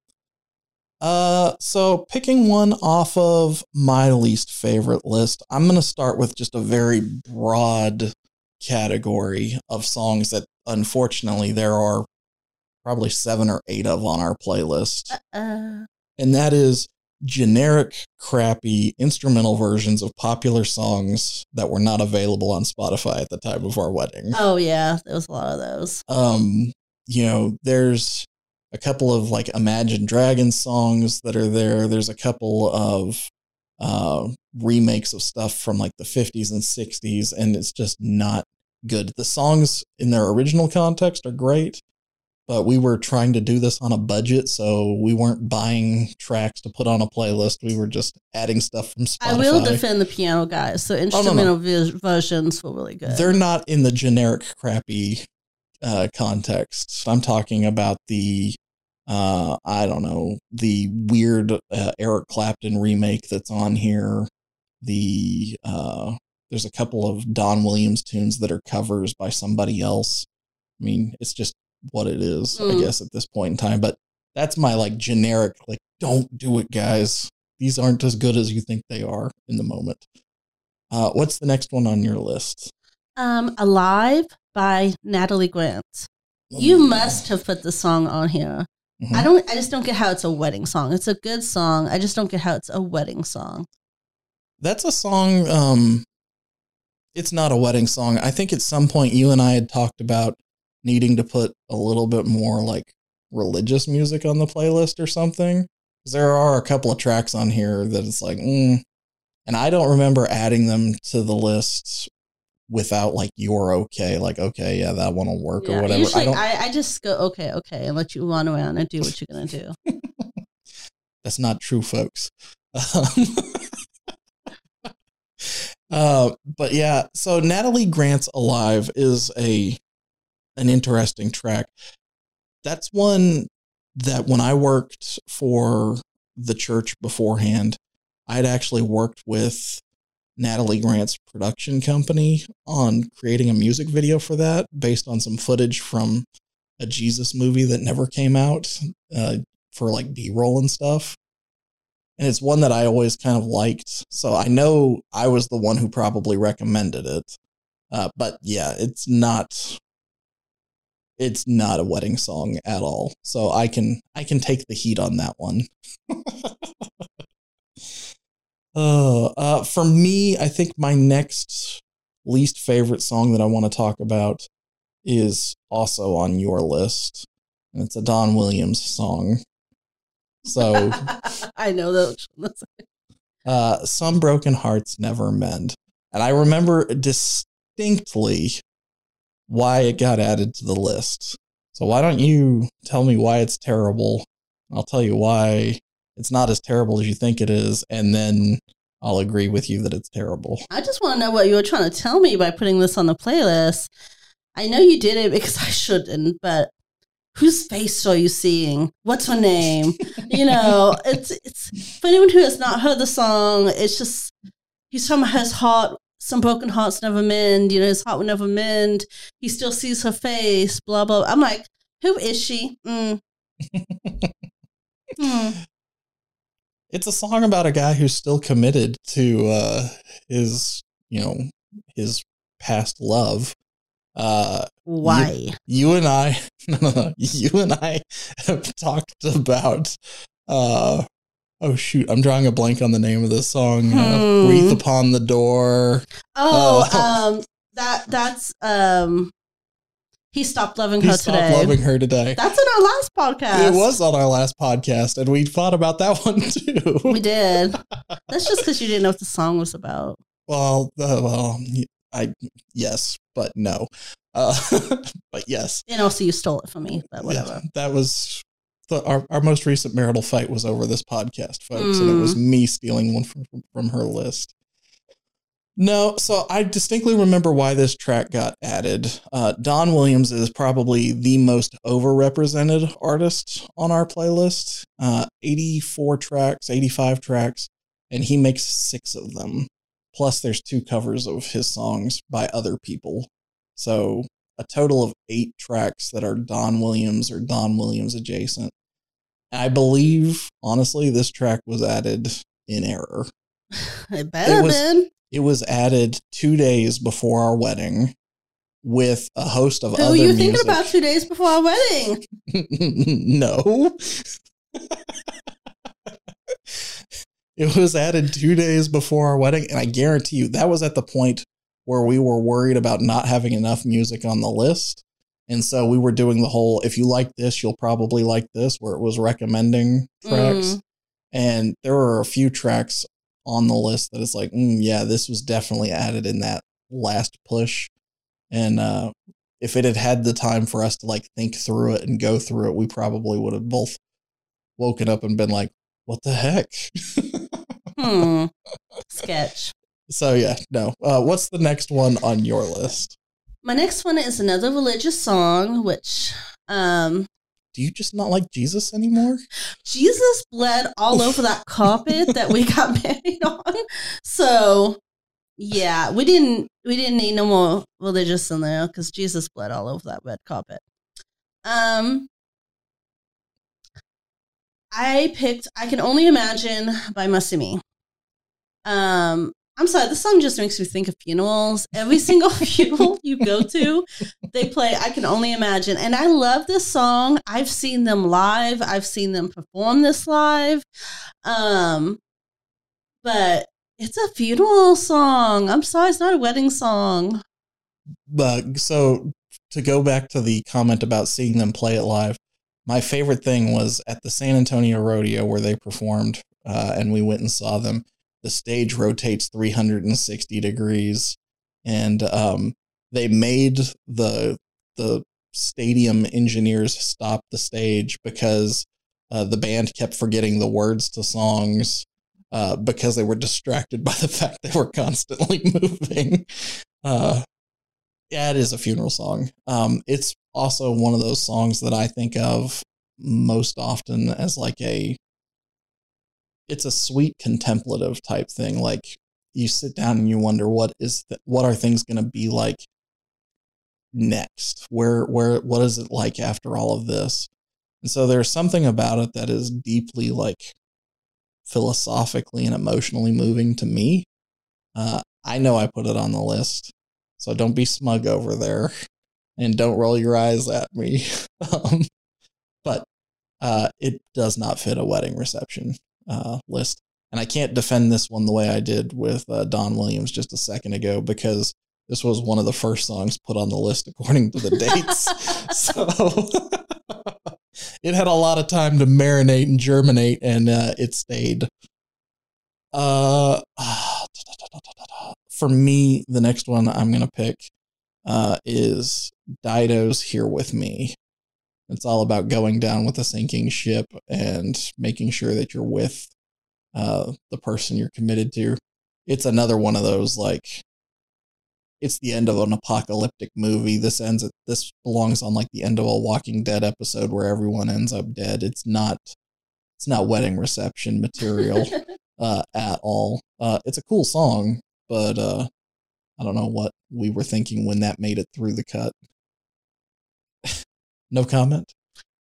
Uh, so picking one off of my least favorite list, I'm going to start with just a very broad category of songs that unfortunately there are probably seven or eight of on our playlist. Uh, and that is generic, crappy instrumental versions of popular songs that were not available on Spotify at the time of our wedding. oh yeah, there was a lot of those. Um, you know, there's a couple of like Imagine Dragons songs that are there. There's a couple of uh, remakes of stuff from like the 50s and 60s, and it's just not good. The songs in their original context are great, but we were trying to do this on a budget, so we weren't buying tracks to put on a playlist. We were just adding stuff from Spotify. I will defend the piano guys. So no, no. instrumental versions were really good. They're not in the generic crappy uh, context. I'm talking about the uh, I don't know the weird uh, Eric Clapton remake that's on here. The uh, there's a couple of Don Williams tunes that are covers by somebody else. I mean, it's just what it is, I Mm. guess, at this point in time. But that's my like generic like, don't do it, guys. These aren't as good as you think they are in the moment. Uh, what's the next one on your list? um, "Alive" by Natalie Grant. You must have put the song on here. Mhm. I don't. I just don't get how it's a wedding song. It's a good song. I just don't get how it's a wedding song. That's a song. Um, it's not a wedding song. I think at some point you and I had talked about needing to put a little bit more like religious music on the playlist or something. there are a couple of tracks on here that it's like, mm. and I don't remember adding them to the list without like you're okay, like okay, yeah, that one will work Yeah, or whatever. Usually, I don't. I, I just go okay, okay, and let you run around and do what you're gonna do. That's not true, folks. Um, uh, but yeah, so Natalie Grant's "Alive" is a an interesting track. That's one that when I worked for the church beforehand, I'd actually worked with Natalie Grant's production company on creating a music video for that based on some footage from a Jesus movie that never came out uh, for like B roll and stuff. And it's one that I always kind of liked. So I know I was the one who probably recommended it. Uh, but yeah, it's not it's not a wedding song at all. So I can I can take the heat on that one. uh, uh, for me, I think my next least favorite song that I want to talk about is also on your list, and it's a Don Williams song. So, I know that. uh, some broken hearts never mend, and I remember distinctly why it got added to the list. So why don't you tell me why it's terrible? I'll tell you why it's not as terrible as you think it is, and then I'll agree with you that it's terrible. I just want to know what you were trying to tell me by putting this on the playlist. I know you did it because I shouldn't, but whose face are you seeing? What's her name? you know, it's it's for anyone who has not heard the song. It's just he's from his heart. Some broken hearts never mend. You know, his heart will never mend. He still sees her face. Blah blah. I'm like, who is she? Mm. Hmm. It's a song about a guy who's still committed to uh, his, you know, his past love. Uh, Why? you and I, no, no, no, you and I have talked about. Uh, oh shoot, I'm drawing a blank on the name of this song. Uh, Hmm. Wreath upon the door. Oh, Uh, um, that that's um, he stopped loving He her stopped today. loving her today. That's in our last podcast. It was on our last podcast, and we thought about that one too. We did. That's just because you didn't know what the song was about. Well, uh, well, I yes, but no, uh, but yes, And also, you stole it from me, but whatever. Yeah, that was the, our our most recent marital fight was over this podcast, folks, and it Mm. was me stealing one from from her list. No, so I distinctly remember why this track got added. Uh, Don Williams is probably the most overrepresented artist on our playlist. Uh, 84 tracks, 85 tracks, and he makes six of them. Plus, there's two covers of his songs by other people. So, a total of eight tracks that are Don Williams or Don Williams adjacent. I believe, honestly, this track was added in error. It better was- been. It was added two days before our wedding with a host of Who other were you music. thinking about two days before our wedding? no. it was added two days before our wedding, and I guarantee you that was at the point where we were worried about not having enough music on the list. And so we were doing the whole if you like this, you'll probably like this, where it was recommending tracks. Mm. And there were a few tracks on the list that is like, mm, yeah, this was definitely added in that last push. And uh, if it had had the time for us to like think through it and go through it, we probably would have both woken up and been like, what the heck? Hmm. Sketch. So yeah, no. Uh, what's the next one on your list? My next one is another religious song, which um, Do you just not like Jesus anymore? Jesus bled all over that carpet that we got married on. So yeah, we didn't we didn't need no more religious in there because Jesus bled all over that red carpet. Um I picked I Can Only Imagine by MercyMe. Um I'm sorry, this song just makes me think of funerals. Every single funeral you go to, they play I Can Only Imagine. And I love this song. I've seen them live. I've seen them perform this live. Um, but it's a funeral song. I'm sorry, it's not a wedding song. But so to go back to the comment about seeing them play it live, my favorite thing was at the San Antonio Rodeo where they performed, uh, and we went and saw them. The stage rotates 360 degrees, and um, they made the the stadium engineers stop the stage because uh, the band kept forgetting the words to songs uh, because they were distracted by the fact they were constantly moving. Uh, yeah, it is a funeral song. Um, it's also one of those songs that I think of most often as like a it's a sweet contemplative type thing like you sit down and you wonder what is th- what are things going to be like next? Where where what is it like after all of this? And so there's something about it that is deeply like philosophically and emotionally moving to me. Uh, i know i put it on the list so don't be smug over there and don't roll your eyes at me. Um, but uh, it does not fit a wedding reception uh, list. And I can't defend this one the way I did with uh, Don Williams just a second ago because this was one of the first songs put on the list according to the dates. so it had a lot of time to marinate and germinate, and uh, it stayed. Uh, for me, the next one I'm gonna pick uh, is Dido's "Here with Me." It's all about going down with a sinking ship and making sure that you're with uh, the person you're committed to. It's another one of those like it's the end of an apocalyptic movie. This ends at this belongs on like the end of a Walking Dead episode where everyone ends up dead. It's not it's not wedding reception material uh, at all. Uh, it's a cool song, but uh, I don't know what we were thinking when that made it through the cut. No comment.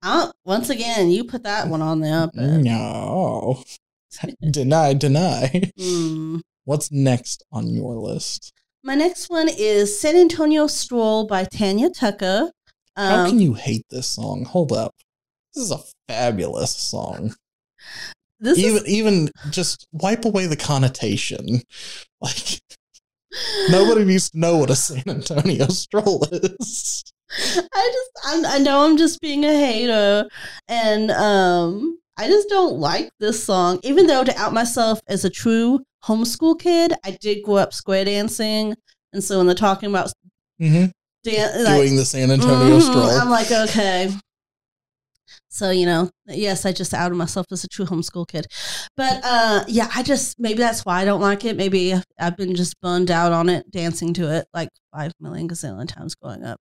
Uh, once again, you put that one on there. But... No. deny, deny. Mm. What's next on your list? My next one is San Antonio Stroll by Tanya Tucker. Um, How can you hate this song? Hold up. This is a fabulous song. This even is, even just wipe away the connotation. Like nobody needs to know what a San Antonio stroll is. I just I'm, I know I'm just being a hater, and um I just don't like this song. Even though to out myself as a true homeschool kid, I did grow up square dancing, and so when they're talking about Mm-hmm. dan- like, Doing the San Antonio mhm, stroll. I'm like, okay. So you know, yes, I just outed myself as a true homeschool kid, but uh, yeah, I just maybe that's why I don't like it. Maybe I've been just burned out on it, dancing to it like five million gazillion times growing up.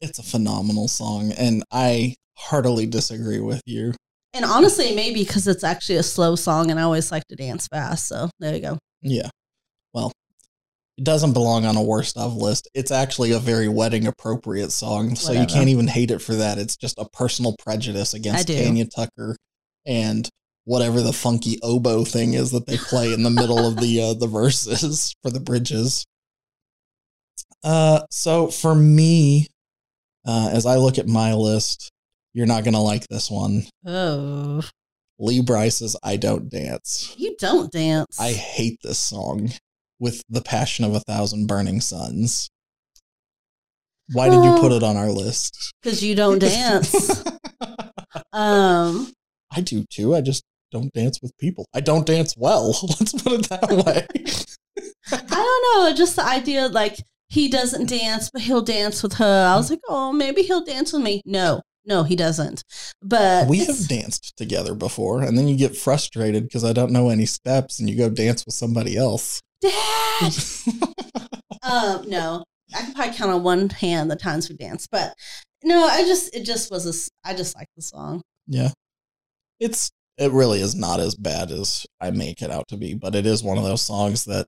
It's a phenomenal song, and I heartily disagree with you. And honestly, maybe because it's actually a slow song, and I always like to dance fast. So there you go. Yeah. Well, it doesn't belong on a worst of list. It's actually a very wedding appropriate song, so you can't even hate it for that. It's just a personal prejudice against. Tanya Tucker and whatever the funky oboe thing is that they play in the middle of the uh, the verses for the bridges. Uh, so for me, uh, as I look at my list, you're not gonna like this one. Oh, Lee Brice's "I Don't Dance." you don't dance. I hate this song with the passion of a thousand burning suns. Why did you put it on our list? because you don't dance. um, I do too. I just don't dance with people. I don't dance well. Let's put it that way. I don't know. Just the idea, like he doesn't dance, but he'll dance with her. I was like, oh, maybe he'll dance with me. No, no, he doesn't. But we have danced together before, and then you get frustrated because I don't know any steps, and you go dance with somebody else. Dad. um, no, I can probably count on one hand the times we danced, but no, I just it just was a. I just like the song. yeah, it's it really is not as bad as I make it out to be, but it is one of those songs that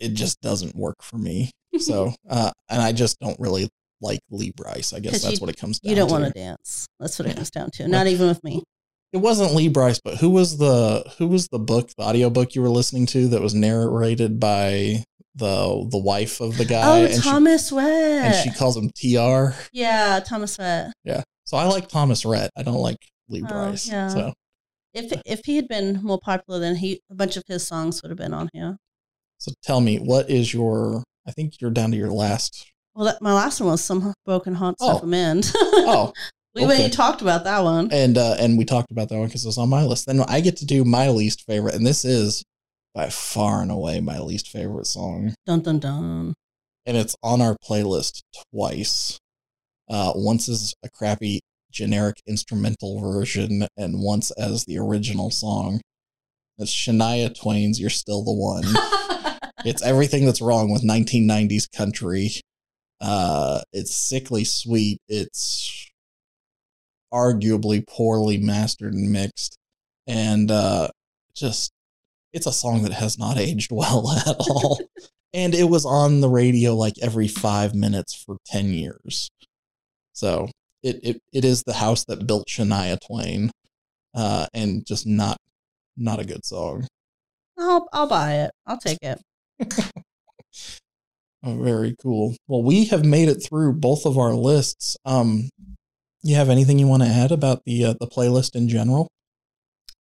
it just doesn't work for me. So, uh, and I just don't really like Lee Brice. I guess that's you- what it comes down to. You don't to. want to dance. That's what it comes down to. Not even with me. It wasn't Lee Brice, but who was the who was the book, the audiobook you were listening to that was narrated by the the wife of the guy oh, and Thomas she Rhett. and she calls him TR. yeah, Thomas Rhett. Yeah. So I like Thomas Rhett. I don't like Lee Oh, Brice. yeah. So If if he had been more popular, then he a bunch of his songs would have been on here. So tell me, what is your I think you're down to your last Well, that, my last one was some broken hearts Oh. a man. Oh, we already okay. talked about that one. and uh and we talked about that one because it was on my list. Then I get to do my least favorite, and this is by far and away my least favorite song. Dun dun dun. And it's on our playlist twice. Uh, once as a crappy generic instrumental version, and once as the original song. It's Shania Twain's You're Still the One. it's everything that's wrong with 1990s country. Uh, it's sickly sweet. It's arguably poorly mastered and mixed. And uh, just, it's a song that has not aged well at all. and it was on the radio like every five minutes for 10 years. So it, it, it is the house that built Shania Twain. Uh, and just not not a good song. I'll I'll buy it. I'll take it. oh, very cool. Well, we have made it through both of our lists. Um, you have anything you want to add about the uh, the playlist in general?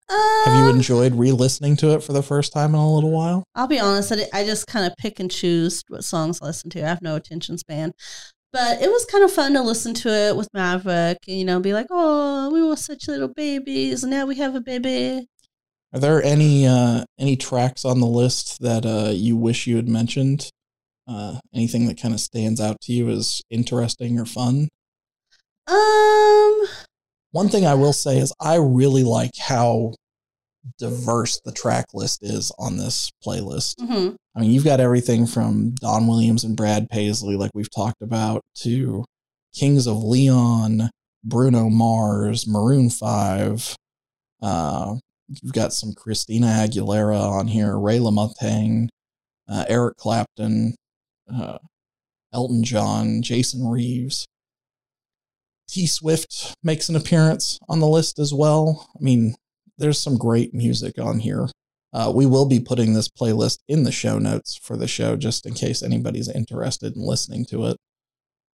Uh, Have you enjoyed re-listening to it for the first time in a little while? I'll be honest. I, I just kind of pick and choose what songs I listen to. I have no attention span. But it was kind of fun to listen to it with Maverick, and, you know, be like, "Oh, we were such little babies, and now we have a baby." Are there any uh, any tracks on the list that uh, you wish you had mentioned? Uh, anything that kind of stands out to you as interesting or fun? Um, One thing I will say is I really like how diverse the track list is on this playlist. mhm. I mean, you've got everything from Don Williams and Brad Paisley, like we've talked about, to Kings of Leon, Bruno Mars, Maroon 5. Uh, you've got some Christina Aguilera on here, Ray LaMontagne, uh, Eric Clapton, uh, Elton John, Jason Reeves. T Swift makes an appearance on the list as well. I mean, there's some great music on here. Uh, we will be putting this playlist in the show notes for the show just in case anybody's interested in listening to it.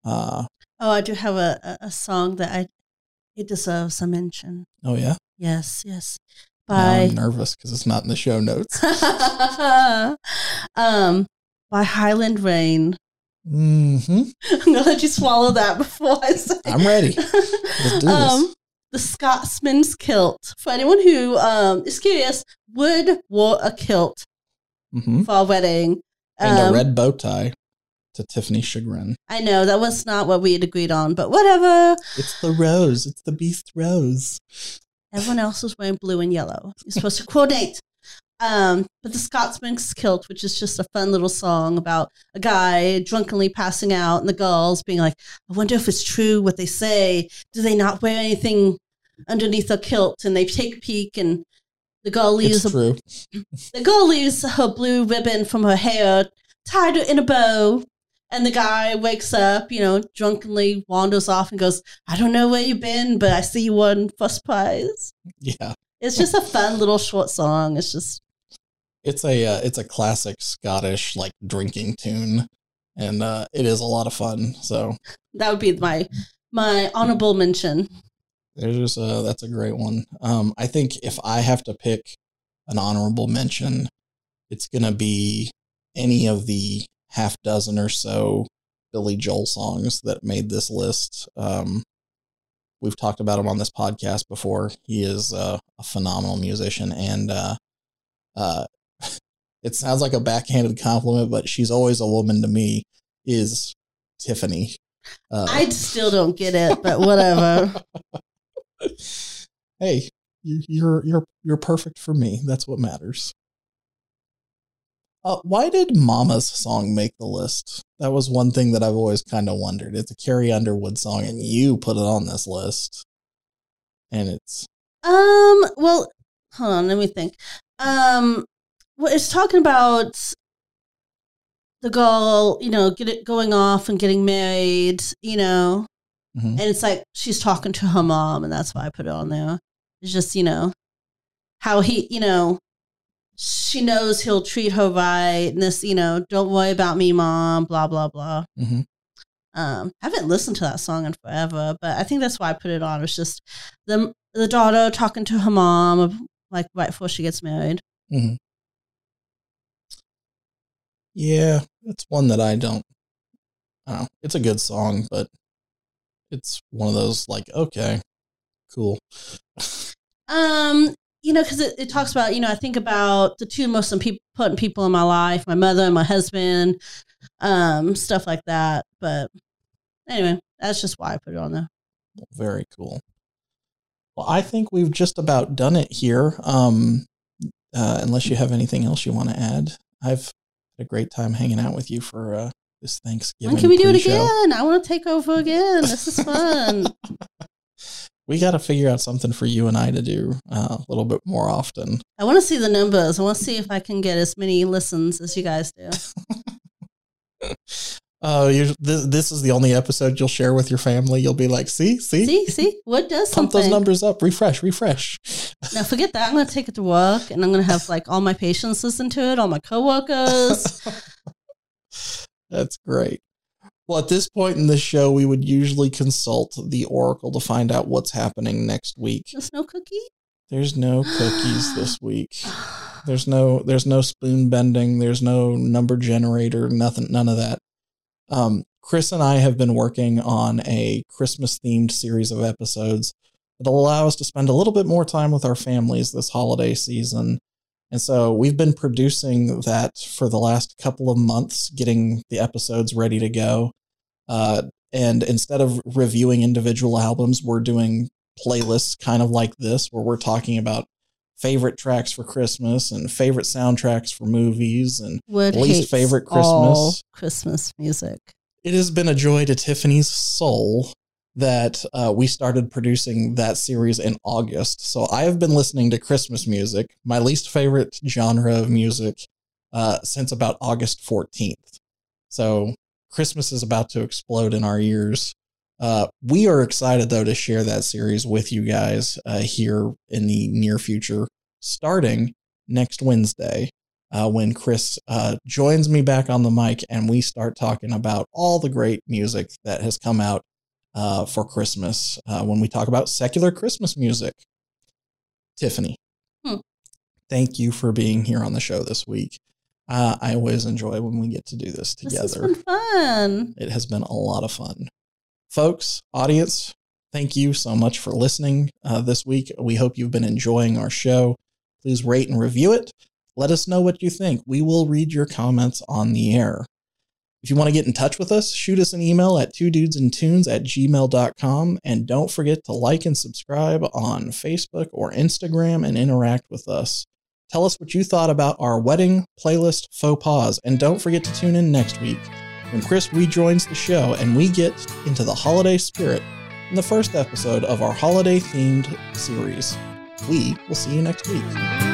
Uh, oh, I do have a, a, song that I it deserves a mention. oh, yeah? Yes, yes. Now By I'm nervous because it's not in the show notes. um, by Highland Rain. hmm I'm gonna let you swallow that before I say. I'm ready. Let's do this. the Scotsman's kilt. For anyone who um, is curious, Wood wore a kilt hmm for a wedding. And Um, a red bow tie to Tiffany chagrin. I know that was not what we had agreed on, but whatever. It's the rose. It's the beast rose. Everyone else was wearing blue and yellow. You're supposed to coordinate. Um, but the Scotsman's kilt, which is just a fun little song about a guy drunkenly passing out, and the girls being like, "I wonder if it's true what they say. Do they not wear anything underneath their kilt?" And they take a peek, and the girl leaves a. The girl leaves her blue ribbon from her hair, tied in a bow, and the guy wakes up, you know, drunkenly wanders off and goes, I don't know where you've been, but I see you won first prize. Yeah. It's just a fun little short song. It's just, It's a uh, it's a classic Scottish like drinking tune, and uh, it is a lot of fun. So that would be my my honorable mention. there's just a that's a great one. Um, I think if I have to pick an honorable mention, it's gonna be any of the half dozen or so Billy Joel songs that made this list. Um, we've talked about him on this podcast before. He is uh, a phenomenal musician, and uh, uh, it sounds like a backhanded compliment, but she's always a woman to me. Is Tiffany? Uh, I still don't get it, but whatever. hey, you're you're you're perfect for me. That's what matters. Uh, why did Mama's song make the list? That was one thing that I've always kind of wondered. It's a Carrie Underwood song, and you put it on this list, and it's Um, well, hold on, let me think. Um, well, it's talking about the girl, you know, get it going off and getting married, you know, Mhm. and it's like she's talking to her mom, and that's why I put it on there. It's just, you know, how he, you know, she knows he'll treat her right, and this, you know, don't worry about me, mom, blah blah blah. Mhm. Um, I haven't listened to that song in forever, but I think that's why I put it on. It's just the the daughter talking to her mom, like right before she gets married. yeah, it's one that I don't. I don't know. It's a good song, but it's one of those like okay, cool. Um, you know, because it, it talks about, you know, I think about the two most important people in my life, my mother and my husband, um, stuff like that. But anyway, that's just why I put it on there. Very cool. Well, I think we've just about done it here. Um, uh, unless you have anything else you want to add, I've had a great time hanging out with you for uh, this Thanksgiving. When can we do it again? I want to take over again. This is fun. We got to figure out something for you and I to do uh, a little bit more often. I want to see the numbers. I want to see if I can get as many listens as you guys do. Oh, you this, this is the only episode you'll share with your family. You'll be like, see, see, See, see, what does pump something? those numbers up, refresh, refresh. Now forget that. I'm going to take it to work, and I'm going to have like all my patients listen to it, all my coworkers. That's great. Well, at this point in the show, we would usually consult the Oracle to find out what's happening next week. There's no cookie. There's no cookies this week. There's no there's no spoon bending. There's no number generator. Nothing. None of that. Um, Chris and I have been working on a Christmas themed series of episodes that'll allow us to spend a little bit more time with our families this holiday season. And so we've been producing that for the last couple of months, getting the episodes ready to go. Uh, and instead of reviewing individual albums, we're doing playlists kind of like this, where we're talking about favorite tracks for Christmas and favorite soundtracks for movies and Wood Least favorite Christmas. Christmas music. it has been a joy to Tiffany's soul that uh, we started producing that series in August. So I have been listening to Christmas music, my least favorite genre of music, uh, since about August 14th. So Christmas is about to explode in our ears. Uh, we are excited, though, to share that series with you guys uh, here in the near future, starting next Wednesday uh, when Chris uh, joins me back on the mic and we start talking about all the great music that has come out uh, for Christmas uh, when we talk about secular Christmas music. Tiffany, Hmm. thank you for being here on the show this week. Uh, I always enjoy when we get to do this This has together. been fun. It has been a lot of fun. Folks, audience, thank you so much for listening uh, this week. We hope you've been enjoying our show. Please rate and review it. Let us know what you think. We will read your comments on the air. If you want to get in touch with us, shoot us an email at two dudes and tunes at gmail.com. And don't forget to like and subscribe on Facebook or Instagram and interact with us. Tell us what you thought about our wedding playlist faux pas. And don't forget to tune in next week when Chris rejoins the show and we get into the holiday spirit in the first episode of our holiday themed series. We will see you next week.